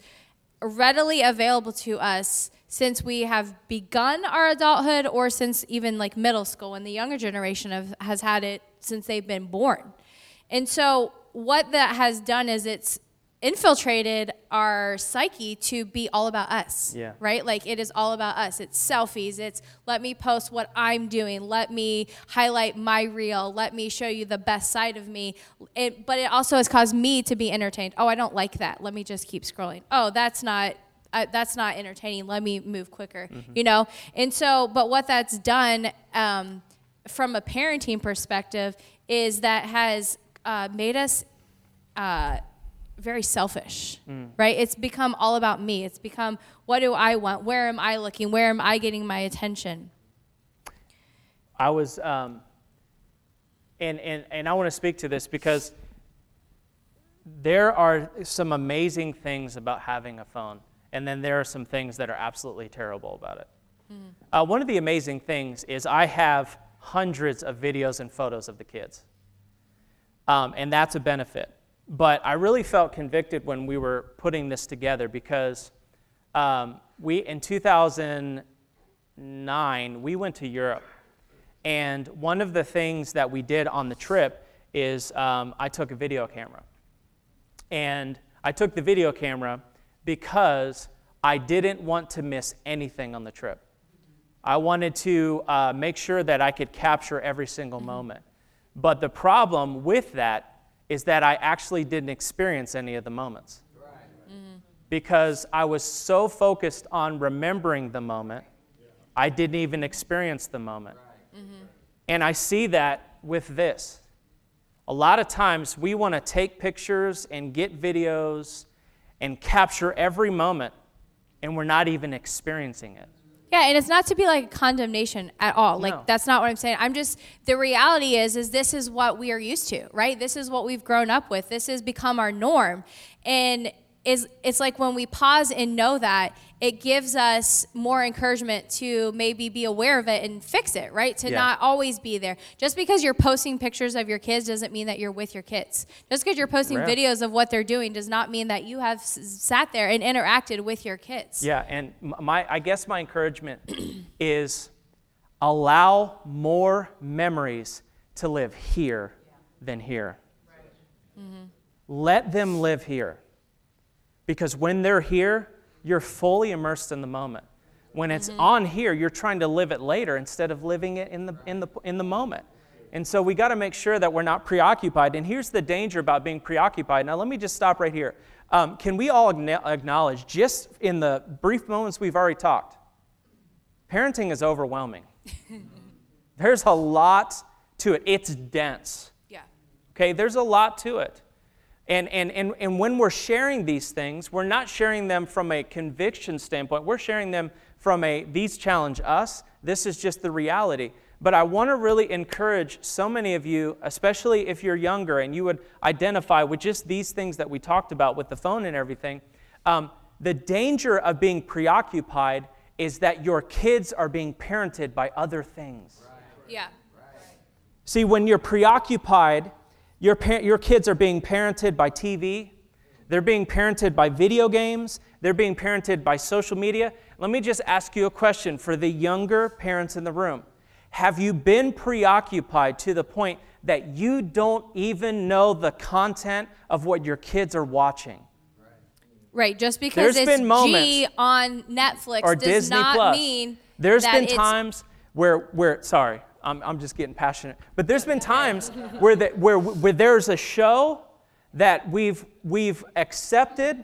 readily available to us since we have begun our adulthood or since even like middle school and the younger generation have, has had it since they've been born. And so what that has done is it's infiltrated our psyche to be all about us. Yeah. Right? Like it is all about us. It's selfies. It's let me post what I'm doing. Let me highlight my reel. Let me show you the best side of me. It, but it also has caused me to be entertained. Oh, I don't like that. Let me just keep scrolling. Oh, that's not uh, that's not entertaining. Let me move quicker. Mm-hmm. You know. And so, but what that's done um, from a parenting perspective is that has uh, made us. Uh, very selfish, mm. right? It's become all about me. It's become what do I want? Where am I looking? Where am I getting my attention? I was, um, and, and, and I want to speak to this because there are some amazing things about having a phone, and then there are some things that are absolutely terrible about it. Mm. Uh, one of the amazing things is I have hundreds of videos and photos of the kids, um, and that's a benefit. But I really felt convicted when we were putting this together because um, we, in 2009, we went to Europe. And one of the things that we did on the trip is um, I took a video camera. And I took the video camera because I didn't want to miss anything on the trip. I wanted to uh, make sure that I could capture every single moment. But the problem with that is that I actually didn't experience any of the moments. Mm-hmm. Because I was so focused on remembering the moment, I didn't even experience the moment. Mm-hmm. And I see that with this. A lot of times we want to take pictures and get videos and capture every moment, and we're not even experiencing it. Yeah, and it's not to be like condemnation at all. Like no. that's not what I'm saying. I'm just the reality is is this is what we are used to, right? This is what we've grown up with. This has become our norm. And is it's like when we pause and know that it gives us more encouragement to maybe be aware of it and fix it right? To yeah. not always be there. Just because you're posting pictures of your kids doesn't mean that you're with your kids. Just because you're posting videos of what they're doing does not mean that you have s- sat there and interacted with your kids. Yeah and my i guess my encouragement is allow more memories to live here than here. Right. mm-hmm. let them live here Because when they're here, you're fully immersed in the moment. When it's on here, you're trying to live it later instead of living it in the, in the, in the moment. And so we got to make sure that we're not preoccupied. And here's the danger about being preoccupied. Now, let me just stop right here. Um, can we all acknowledge, just in the brief moments we've already talked, parenting is overwhelming. There's a lot to it, it's dense. Yeah. Okay, there's a lot to it. And, and, and, and when we're sharing these things, we're not sharing them from a conviction standpoint. We're sharing them from a, these challenge us. This is just the reality. But I want to really encourage so many of you, especially if you're younger and you would identify with just these things that we talked about with the phone and everything. Um, the danger of being preoccupied is that your kids are being parented by other things. Right. Yeah. See, when you're preoccupied, your, par- your kids are being parented by TV, they're being parented by video games, they're being parented by social media. Let me just ask you a question for the younger parents in the room. Have you been preoccupied to the point that you don't even know the content of what your kids are watching? Right, just because There's it's G on Netflix or does Disney not Plus. mean There's that been it's, times where, where sorry, I'm, I'm just getting passionate, but there's been times where, the, where, where there's a show that we've, we've accepted,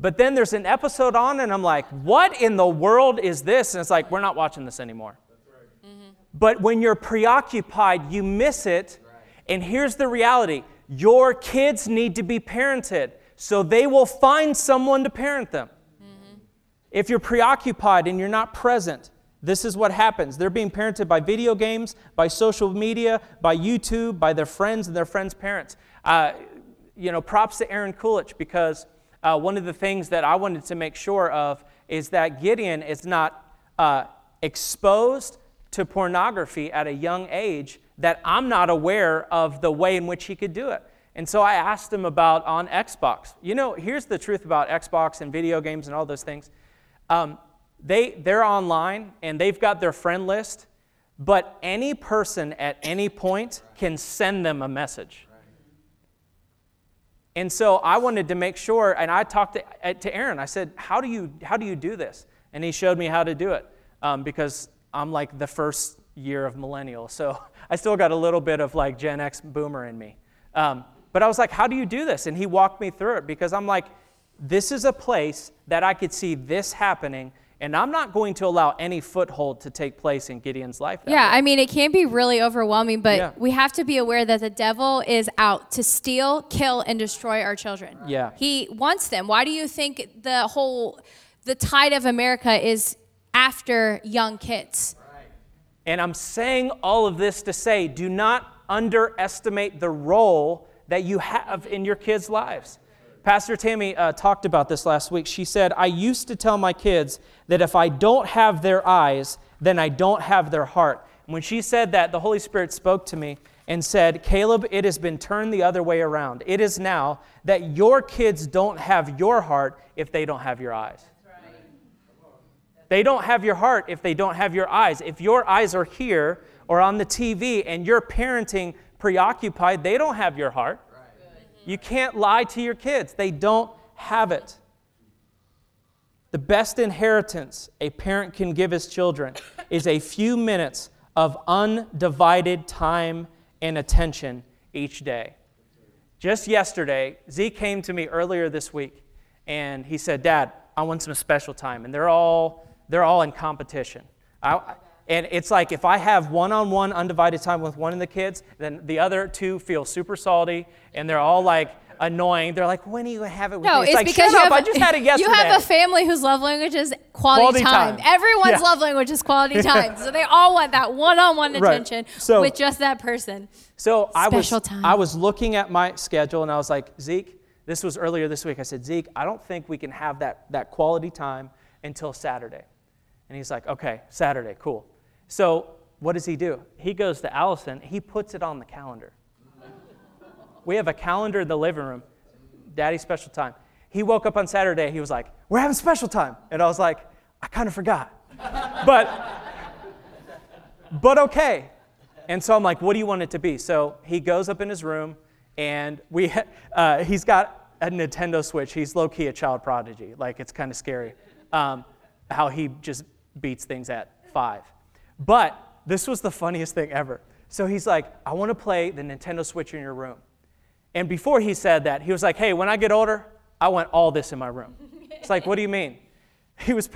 but then there's an episode on, and I'm like, what in the world is this? And it's like, we're not watching this anymore. But when you're preoccupied, you miss it. And here's the reality your kids need to be parented, so they will find someone to parent them. Mm-hmm. If you're preoccupied and you're not present, this is what happens. They're being parented by video games, by social media, by YouTube, by their friends and their friends' parents. Uh, you know, props to Aaron Coolidge because uh, one of the things that I wanted to make sure of is that Gideon is not uh, exposed to pornography at a young age that I'm not aware of the way in which he could do it. And so I asked him about on Xbox. You know, here's the truth about Xbox and video games and all those things. Um, they, they're online and they've got their friend list, but any person at any point can send them a message. And so I wanted to make sure, and I talked to, uh, to Aaron. I said, how do, you, how do you do this? And he showed me how to do it um, because I'm like the first year of millennial, so I still got a little bit of like Gen X boomer in me. Um, but I was like, how do you do this? And he walked me through it because I'm like, this is a place that I could see this happening, and I'm not going to allow any foothold to take place in Gideon's life. Yeah, way. I mean, it can be really overwhelming, but yeah. we have to be aware that the devil is out to steal, kill, and destroy our children. Yeah. He wants them. Why do you think the whole, the tide of America is after young kids. And I'm saying all of this to say do not underestimate the role that you have in your kids' lives. Pastor Tammy uh, talked about this last week. She said, I used to tell my kids that if I don't have their eyes, then I don't have their heart. And when she said that, the Holy Spirit spoke to me and said, Caleb, it has been turned the other way around. It is now that your kids don't have your heart if they don't have your eyes. They don't have your heart if they don't have your eyes. If your eyes are here or on the TV and you're parenting preoccupied, they don't have your heart. You can't lie to your kids, they don't have it. The best inheritance a parent can give his children is a few minutes of undivided time and attention each day. Just yesterday, Z came to me earlier this week and he said, Dad, I want some special time. And they're all they're all in competition. I, and it's like if I have one on one undivided time with one of the kids, then the other two feel super salty and they're all like annoying. They're like, when are you have it with no, me? It's, it's like, because shut up, have, I just had it yesterday. You have a family whose love language is quality, quality time. time. Everyone's yeah. love language is quality time. so they all want that one on one attention right. so, with just that person. So I was, time. I was looking at my schedule and I was like, Zeke, this was earlier this week. I said, Zeke, I don't think we can have that, that quality time until Saturday. And he's like, okay, Saturday, cool. So what does he do? He goes to Allison, he puts it on the calendar. we have a calendar in the living room, daddy special time. He woke up on Saturday, he was like, we're having special time. And I was like, I kind of forgot. but, but okay. And so I'm like, what do you want it to be? So he goes up in his room, and we, uh, he's got a Nintendo Switch. He's low key a child prodigy. Like, it's kind of scary um, how he just beats things at five. But this was the funniest thing ever. So he's like, I want to play the Nintendo Switch in your room. And before he said that, he was like, hey, when I get older, I want all this in my room. It's like, what do you mean? He was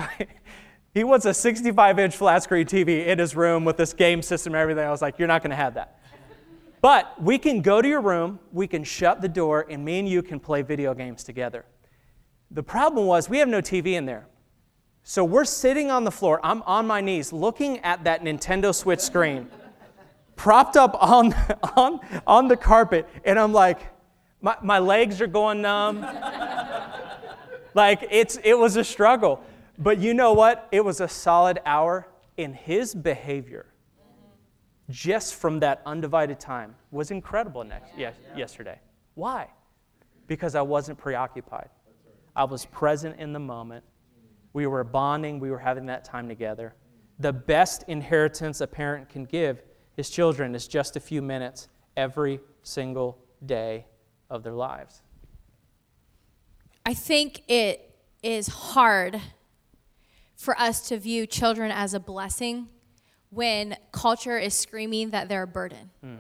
he wants a 65 inch flat screen TV in his room with this game system and everything. I was like, you're not going to have that. But we can go to your room, we can shut the door, and me and you can play video games together. The problem was we have no TV in there. So we're sitting on the floor, I'm on my knees looking at that Nintendo Switch screen, propped up on, on, on the carpet, and I'm like, my, my legs are going numb. like it's, it was a struggle. But you know what? It was a solid hour in his behavior just from that undivided time was incredible next, yes, yesterday. Why? Because I wasn't preoccupied. I was present in the moment. We were bonding, we were having that time together. The best inheritance a parent can give his children is just a few minutes every single day of their lives. I think it is hard for us to view children as a blessing when culture is screaming that they're a burden. Mm.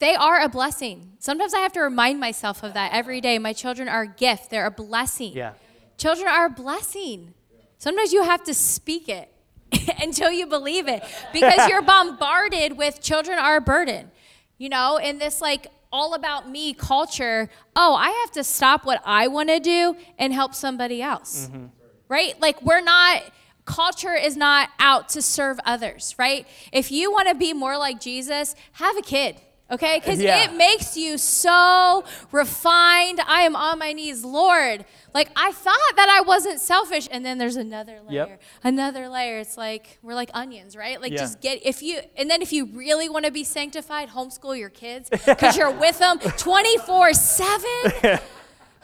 They are a blessing. Sometimes I have to remind myself of that every day. My children are a gift, they're a blessing. Yeah. Children are a blessing. Sometimes you have to speak it until you believe it because you're bombarded with children are a burden. You know, in this like all about me culture, oh, I have to stop what I want to do and help somebody else. Mm-hmm. Right? Like we're not culture is not out to serve others, right? If you want to be more like Jesus, have a kid. Okay, because yeah. it makes you so refined. I am on my knees, Lord. Like I thought that I wasn't selfish, and then there's another layer, yep. another layer. It's like we're like onions, right? Like yeah. just get if you, and then if you really want to be sanctified, homeschool your kids because you're with them 24 seven.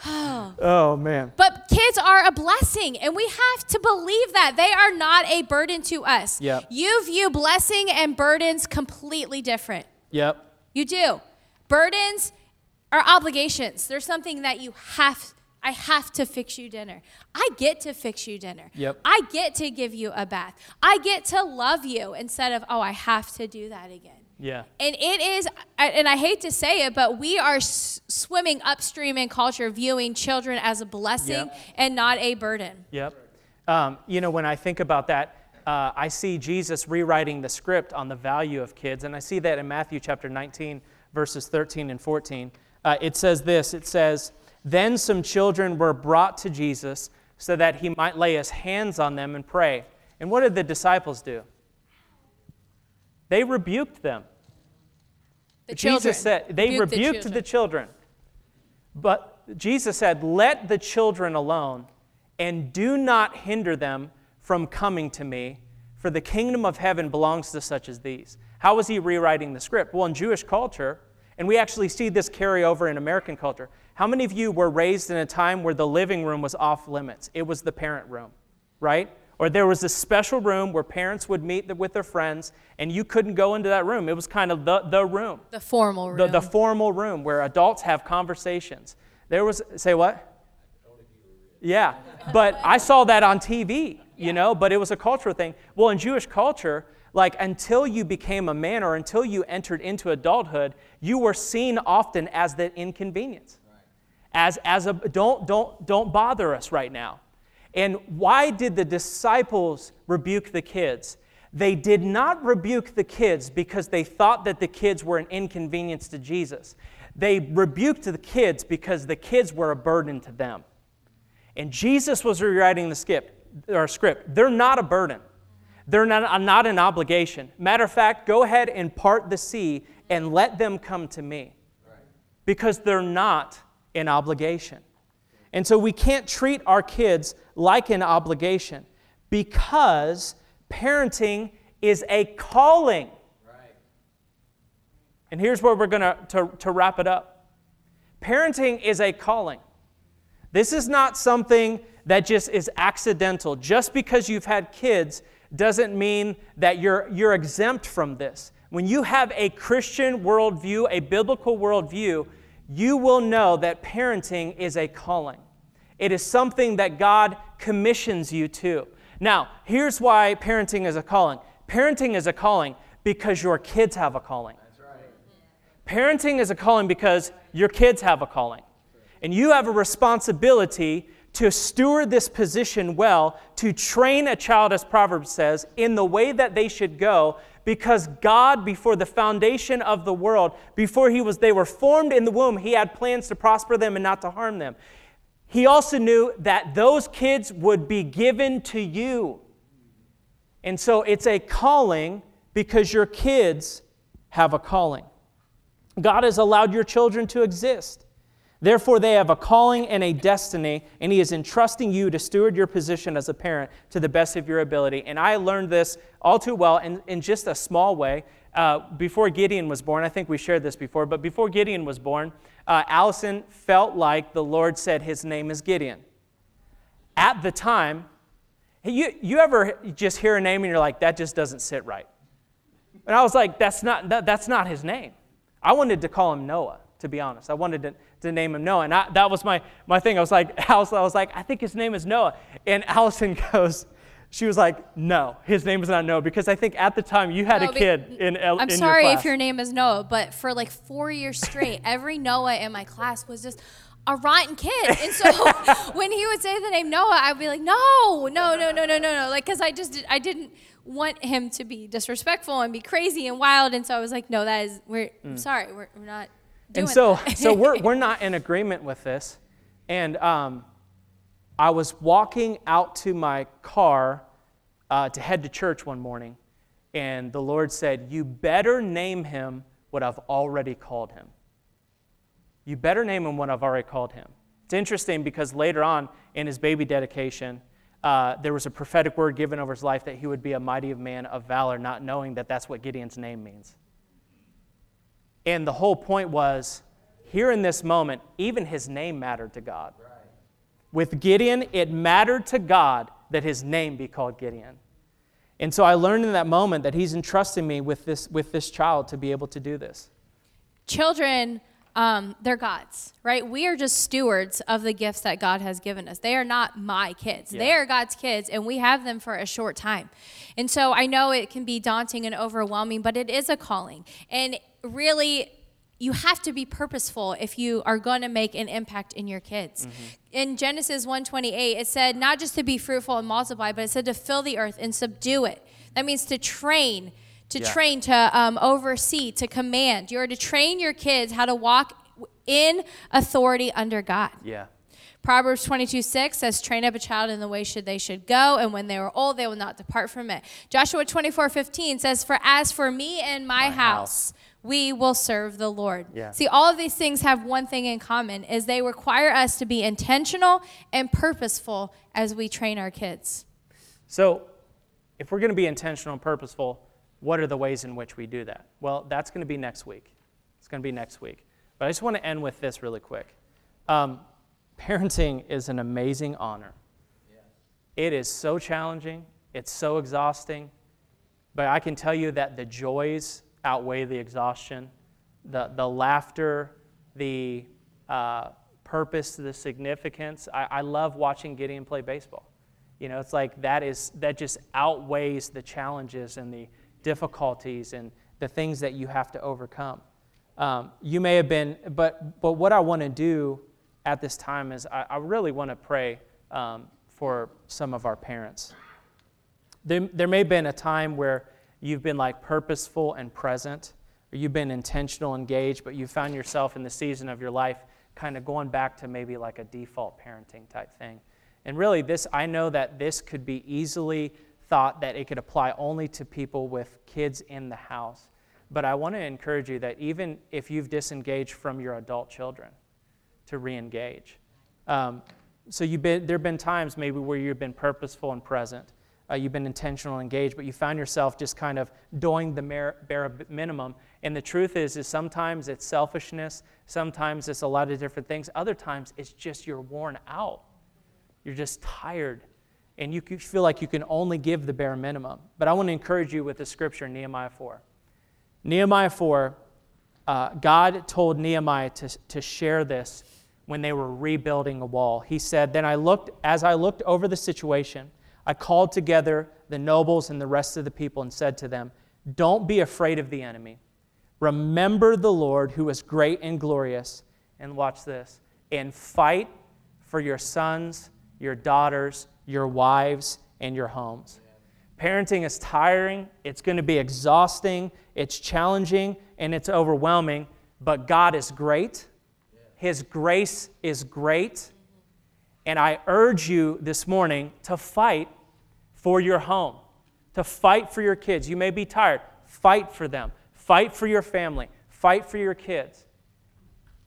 Oh. oh, man. But kids are a blessing, and we have to believe that. They are not a burden to us. Yep. You view blessing and burdens completely different. Yep. You do. Burdens are obligations. There's something that you have I have to fix you dinner. I get to fix you dinner. Yep. I get to give you a bath. I get to love you instead of, oh, I have to do that again. Yeah. And it is, and I hate to say it, but we are s- swimming upstream in culture, viewing children as a blessing yep. and not a burden. Yep. Um, you know, when I think about that, uh, I see Jesus rewriting the script on the value of kids, and I see that in Matthew chapter 19, verses 13 and 14. Uh, it says this it says, Then some children were brought to Jesus so that he might lay his hands on them and pray. And what did the disciples do? They rebuked them. The Jesus children. said, they rebuked, rebuked the, children. the children. But Jesus said, Let the children alone and do not hinder them from coming to me, for the kingdom of heaven belongs to such as these. How was he rewriting the script? Well, in Jewish culture, and we actually see this carry over in American culture. How many of you were raised in a time where the living room was off limits? It was the parent room, right? Or there was a special room where parents would meet with their friends, and you couldn't go into that room. It was kind of the, the room. The formal room. The, the formal room where adults have conversations. There was, say what? Yeah, but I saw that on TV, you know, but it was a cultural thing. Well, in Jewish culture, like until you became a man or until you entered into adulthood, you were seen often as the inconvenience. As, as a, don't, don't, don't bother us right now. And why did the disciples rebuke the kids? They did not rebuke the kids because they thought that the kids were an inconvenience to Jesus. They rebuked the kids because the kids were a burden to them. And Jesus was rewriting the skip, or script. They're not a burden. They're not, uh, not an obligation. Matter of fact, go ahead and part the sea and let them come to me. Because they're not an obligation. And so we can't treat our kids like an obligation because parenting is a calling. Right. And here's where we're going to, to wrap it up parenting is a calling. This is not something that just is accidental. Just because you've had kids doesn't mean that you're, you're exempt from this. When you have a Christian worldview, a biblical worldview, you will know that parenting is a calling. It is something that God commissions you to. Now, here's why parenting is a calling parenting is a calling because your kids have a calling. Parenting is a calling because your kids have a calling. And you have a responsibility to steward this position well, to train a child, as Proverbs says, in the way that they should go, because God, before the foundation of the world, before he was, they were formed in the womb, he had plans to prosper them and not to harm them. He also knew that those kids would be given to you. And so it's a calling because your kids have a calling. God has allowed your children to exist. Therefore, they have a calling and a destiny, and He is entrusting you to steward your position as a parent to the best of your ability. And I learned this all too well in, in just a small way. Uh, before Gideon was born, I think we shared this before, but before Gideon was born, uh, Allison felt like the Lord said his name is Gideon. At the time, you, you ever just hear a name and you're like, that just doesn't sit right? And I was like, that's not, that, that's not his name. I wanted to call him Noah, to be honest. I wanted to, to name him Noah. And I, that was my, my thing. I was like, Allison, I was like, I think his name is Noah. And Allison goes, she was like, no, his name is not Noah because I think at the time you had no, a kid in, I'm in sorry if your name is Noah, but for like four years straight, every Noah in my class was just a rotten kid. And so when he would say the name Noah, I'd be like, no, no, no, no, no, no, no. Like, because I just, I didn't want him to be disrespectful and be crazy and wild. And so I was like, no, that is, we're, mm. sorry, we're, we're not and so, so we're, we're not in agreement with this. And um, I was walking out to my car uh, to head to church one morning, and the Lord said, You better name him what I've already called him. You better name him what I've already called him. It's interesting because later on in his baby dedication, uh, there was a prophetic word given over his life that he would be a mighty man of valor, not knowing that that's what Gideon's name means. And the whole point was here in this moment, even his name mattered to God. Right. With Gideon, it mattered to God that his name be called Gideon. And so I learned in that moment that he's entrusting me with this, with this child to be able to do this. Children um, they're God's, right? We are just stewards of the gifts that God has given us. They are not my kids. Yeah. They are God's kids, and we have them for a short time. And so I know it can be daunting and overwhelming, but it is a calling. And really, you have to be purposeful if you are going to make an impact in your kids. Mm-hmm. In Genesis 1:28, it said not just to be fruitful and multiply, but it said to fill the earth and subdue it. That means to train to yeah. train, to um, oversee, to command. You're to train your kids how to walk in authority under God. Yeah. Proverbs 22 6 says, Train up a child in the way should they should go, and when they are old, they will not depart from it. Joshua 24 15 says, For as for me and my, my house, house, we will serve the Lord. Yeah. See, all of these things have one thing in common is they require us to be intentional and purposeful as we train our kids. So, if we're going to be intentional and purposeful, what are the ways in which we do that? Well, that's going to be next week. It's going to be next week. But I just want to end with this really quick. Um, parenting is an amazing honor. It is so challenging, it's so exhausting, but I can tell you that the joys outweigh the exhaustion, the, the laughter, the uh, purpose, the significance. I, I love watching Gideon play baseball. You know, it's like that is that just outweighs the challenges and the difficulties and the things that you have to overcome. Um, you may have been, but, but what I want to do at this time is I, I really want to pray um, for some of our parents. There, there may have been a time where you've been like purposeful and present, or you've been intentional, engaged, but you found yourself in the season of your life kind of going back to maybe like a default parenting type thing. And really, this, I know that this could be easily thought that it could apply only to people with kids in the house. But I want to encourage you that even if you've disengaged from your adult children, to re engage. Um, so you've been, there have been times maybe where you've been purposeful and present. Uh, you've been intentional and engaged, but you found yourself just kind of doing the bare minimum. And the truth is, is sometimes it's selfishness, sometimes it's a lot of different things. Other times it's just you're worn out. You're just tired and you feel like you can only give the bare minimum. But I want to encourage you with the scripture, Nehemiah 4. Nehemiah 4 uh, God told Nehemiah to, to share this when they were rebuilding a wall. He said, Then I looked, as I looked over the situation, I called together the nobles and the rest of the people and said to them, Don't be afraid of the enemy. Remember the Lord who is great and glorious. And watch this and fight for your sons, your daughters, your wives, and your homes. Parenting is tiring, it's going to be exhausting, it's challenging, and it's overwhelming, but God is great. His grace is great. And I urge you this morning to fight for your home, to fight for your kids. You may be tired, fight for them, fight for your family, fight for your kids.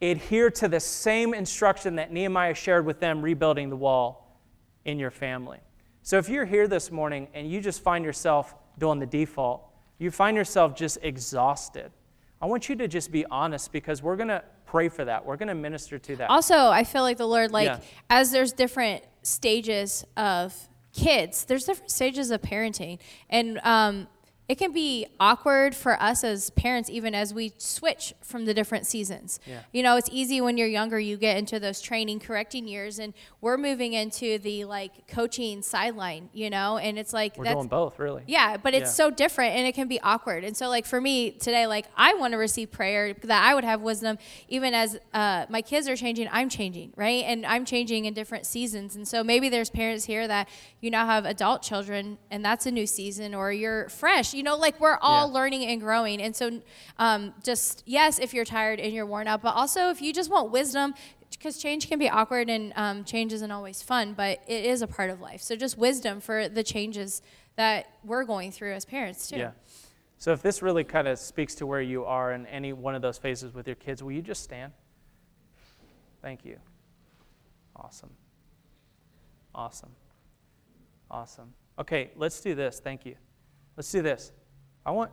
Adhere to the same instruction that Nehemiah shared with them rebuilding the wall in your family. So if you're here this morning and you just find yourself doing the default, you find yourself just exhausted, I want you to just be honest because we're going to pray for that. We're going to minister to that. Also, I feel like the Lord, like, yeah. as there's different stages of kids, there's different stages of parenting. And um, it can be awkward for us as parents even as we switch from the different seasons. Yeah. you know it's easy when you're younger you get into those training correcting years and we're moving into the like coaching sideline you know? And it's like we're doing both really. Yeah but it's yeah. so different and it can be awkward. And so like for me today like i want to receive prayer that i would have wisdom even as uh, my kids are changing i'm changing right? And i'm changing in different seasons. And so maybe there's parents here that you now have adult children and that's a new season or you're fresh you know, like we're all yeah. learning and growing. And so, um, just yes, if you're tired and you're worn out, but also if you just want wisdom, because change can be awkward and um, change isn't always fun, but it is a part of life. So just wisdom for the changes that we're going through as parents too. Yeah. So if this really kind of speaks to where you are in any one of those phases with your kids, will you just stand? Thank you. Awesome. Awesome. Awesome. Okay, let's do this. Thank you. Let's do this. I want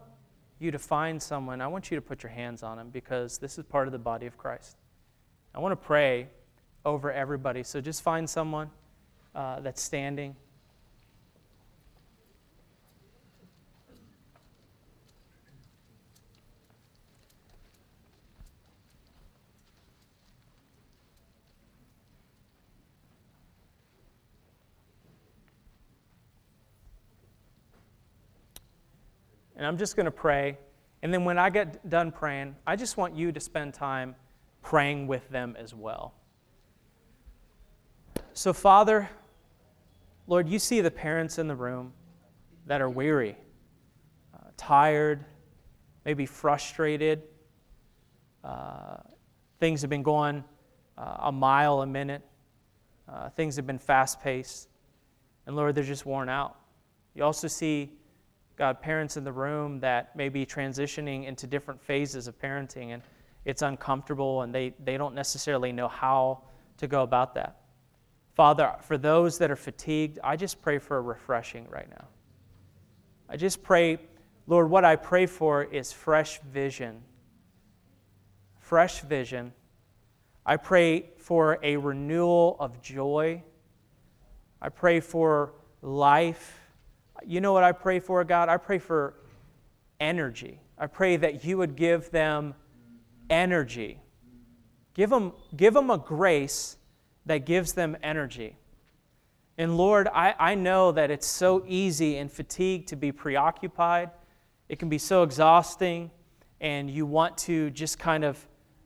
you to find someone, I want you to put your hands on them because this is part of the body of Christ. I want to pray over everybody. So just find someone uh, that's standing. And I'm just going to pray. And then when I get done praying, I just want you to spend time praying with them as well. So, Father, Lord, you see the parents in the room that are weary, uh, tired, maybe frustrated. Uh, things have been going uh, a mile a minute, uh, things have been fast paced. And Lord, they're just worn out. You also see God, parents in the room that may be transitioning into different phases of parenting and it's uncomfortable and they, they don't necessarily know how to go about that. Father, for those that are fatigued, I just pray for a refreshing right now. I just pray, Lord, what I pray for is fresh vision. Fresh vision. I pray for a renewal of joy. I pray for life you know what I pray for, God? I pray for energy. I pray that you would give them energy. Give them, give them a grace that gives them energy. And Lord, I, I know that it's so easy and fatigue to be preoccupied. It can be so exhausting, and you want to just kind of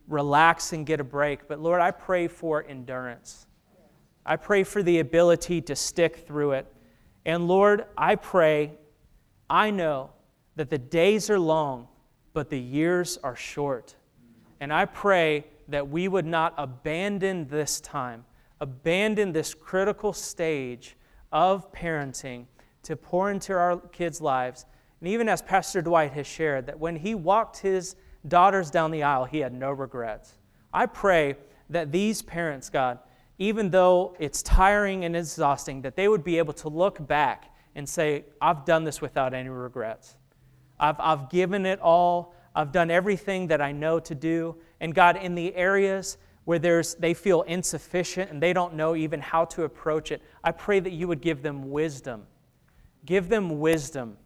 relax and get a break. But Lord, I pray for endurance. I pray for the ability to stick through it. And Lord, I pray, I know that the days are long, but the years are short. And I pray that we would not abandon this time, abandon this critical stage of parenting to pour into our kids' lives. And even as Pastor Dwight has shared, that when he walked his daughters down the aisle, he had no regrets. I pray that these parents, God, even though it's tiring and exhausting, that they would be able to look back and say, I've done this without any regrets. I've, I've given it all. I've done everything that I know to do. And God, in the areas where there's, they feel insufficient and they don't know even how to approach it, I pray that you would give them wisdom. Give them wisdom.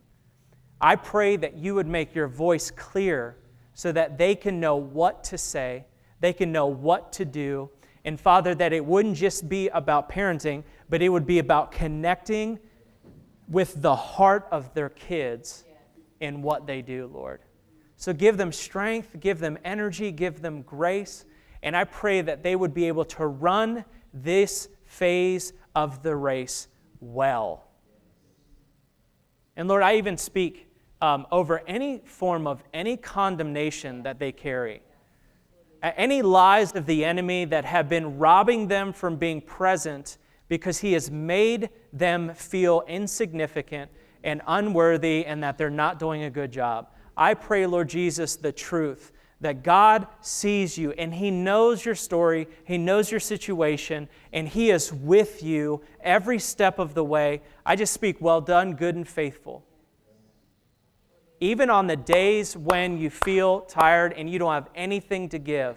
I pray that you would make your voice clear so that they can know what to say, they can know what to do. And Father, that it wouldn't just be about parenting, but it would be about connecting with the heart of their kids in what they do, Lord. So give them strength, give them energy, give them grace. And I pray that they would be able to run this phase of the race well. And Lord, I even speak um, over any form of any condemnation that they carry, any lies of the enemy that have been robbing them from being present because he has made them feel insignificant and unworthy and that they're not doing a good job. I pray, Lord Jesus, the truth that God sees you and He knows your story, He knows your situation, and He is with you every step of the way. I just speak, well done, good and faithful. Even on the days when you feel tired and you don't have anything to give,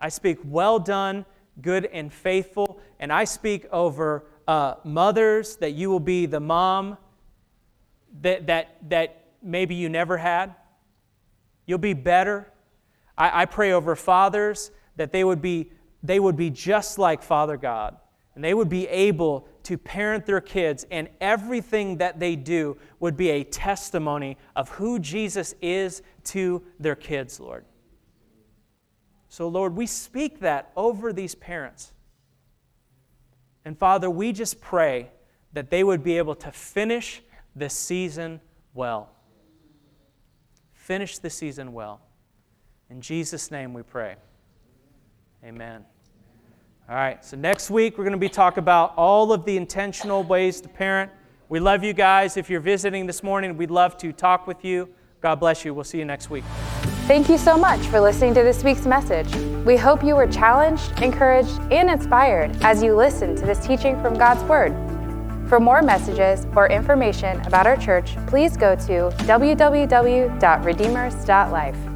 I speak, well done, good and faithful. And I speak over uh, mothers that you will be the mom that, that, that maybe you never had. You'll be better. I, I pray over fathers that they would, be, they would be just like Father God. And they would be able to parent their kids, and everything that they do would be a testimony of who Jesus is to their kids, Lord. So, Lord, we speak that over these parents. And Father, we just pray that they would be able to finish this season well. Finish the season well. In Jesus' name we pray. Amen. All right, so next week we're going to be talking about all of the intentional ways to parent. We love you guys. If you're visiting this morning, we'd love to talk with you. God bless you. We'll see you next week. Thank you so much for listening to this week's message. We hope you were challenged, encouraged, and inspired as you listen to this teaching from God's Word. For more messages or information about our church, please go to www.redeemers.life.